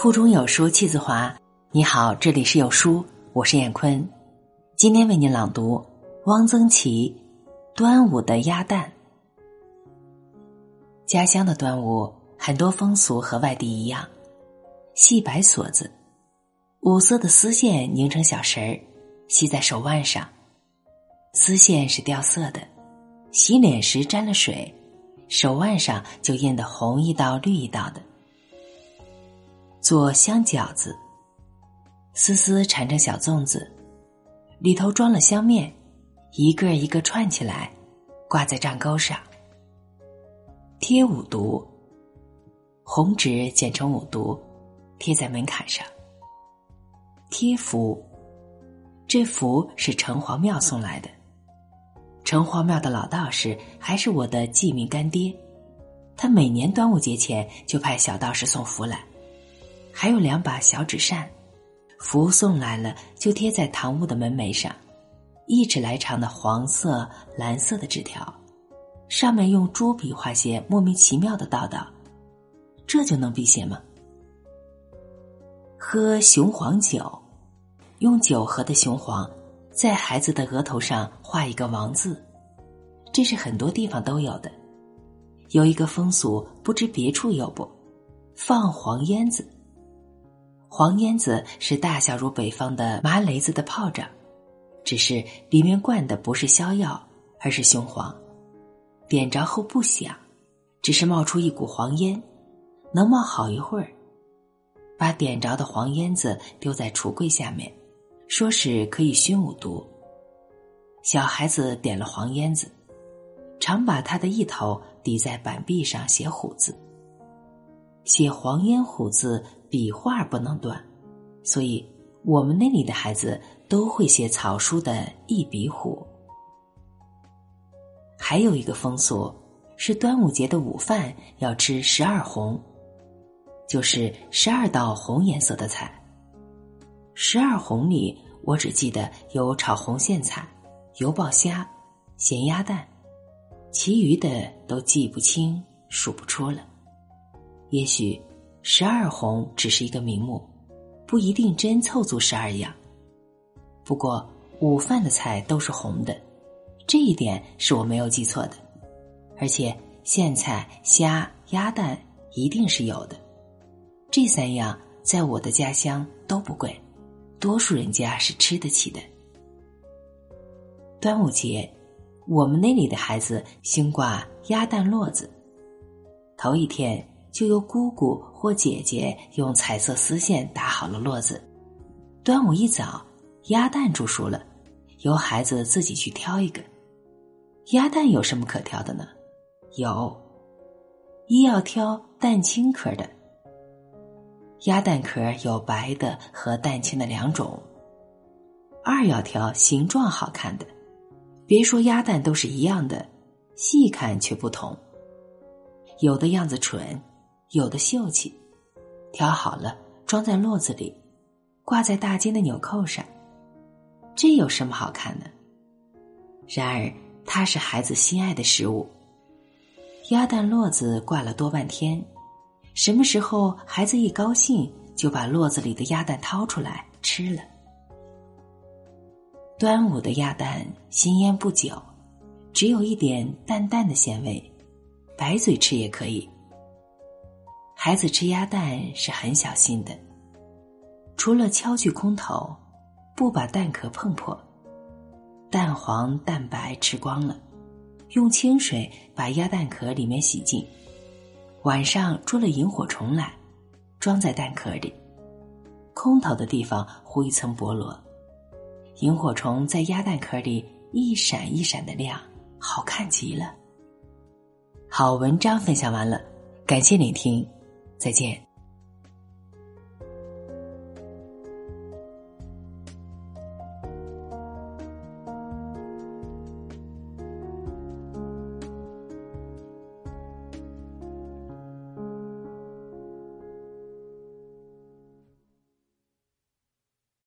腹中有书气自华。你好，这里是有书，我是闫坤，今天为您朗读汪曾祺《端午的鸭蛋》。家乡的端午，很多风俗和外地一样，系白锁子，五色的丝线拧成小绳儿，系在手腕上。丝线是掉色的，洗脸时沾了水，手腕上就印得红一道绿一道的。做香饺子，丝丝缠成小粽子，里头装了香面，一个一个串起来，挂在帐钩上。贴五毒，红纸剪成五毒，贴在门槛上。贴符，这符是城隍庙送来的。城隍庙的老道士还是我的继命干爹，他每年端午节前就派小道士送符来。还有两把小纸扇，福送来了就贴在堂屋的门楣上，一尺来长的黄色、蓝色的纸条，上面用朱笔画些莫名其妙的道道，这就能辟邪吗？喝雄黄酒，用酒喝的雄黄，在孩子的额头上画一个王字，这是很多地方都有的。有一个风俗，不知别处有不？放黄烟子。黄烟子是大小如北方的麻雷子的炮仗，只是里面灌的不是硝药，而是雄黄。点着后不响，只是冒出一股黄烟，能冒好一会儿。把点着的黄烟子丢在橱柜下面，说是可以熏五毒。小孩子点了黄烟子，常把他的一头抵在板壁上写虎字。写黄烟虎字。笔画不能断，所以我们那里的孩子都会写草书的一笔虎。还有一个风俗是端午节的午饭要吃十二红，就是十二道红颜色的菜。十二红里，我只记得有炒红苋菜、油爆虾、咸鸭蛋，其余的都记不清、数不出了。也许。十二红只是一个名目，不一定真凑足十二样。不过午饭的菜都是红的，这一点是我没有记错的。而且苋菜、虾、鸭蛋一定是有的。这三样在我的家乡都不贵，多数人家是吃得起的。端午节，我们那里的孩子兴挂鸭蛋络子，头一天。就由姑姑或姐姐用彩色丝线打好了络子。端午一早，鸭蛋煮熟了，由孩子自己去挑一个。鸭蛋有什么可挑的呢？有，一要挑蛋清壳的。鸭蛋壳有白的和蛋清的两种。二要挑形状好看的，别说鸭蛋都是一样的，细看却不同。有的样子蠢。有的秀气，挑好了装在络子里，挂在大襟的纽扣上，这有什么好看的？然而它是孩子心爱的食物。鸭蛋络子挂了多半天，什么时候孩子一高兴，就把络子里的鸭蛋掏出来吃了。端午的鸭蛋新腌不久，只有一点淡淡的咸味，白嘴吃也可以。孩子吃鸭蛋是很小心的，除了敲去空头，不把蛋壳碰破，蛋黄蛋白吃光了，用清水把鸭蛋壳里面洗净，晚上捉了萤火虫来，装在蛋壳里，空头的地方糊一层菠萝，萤火虫在鸭蛋壳里一闪一闪的亮，好看极了。好文章分享完了，感谢聆听。再见。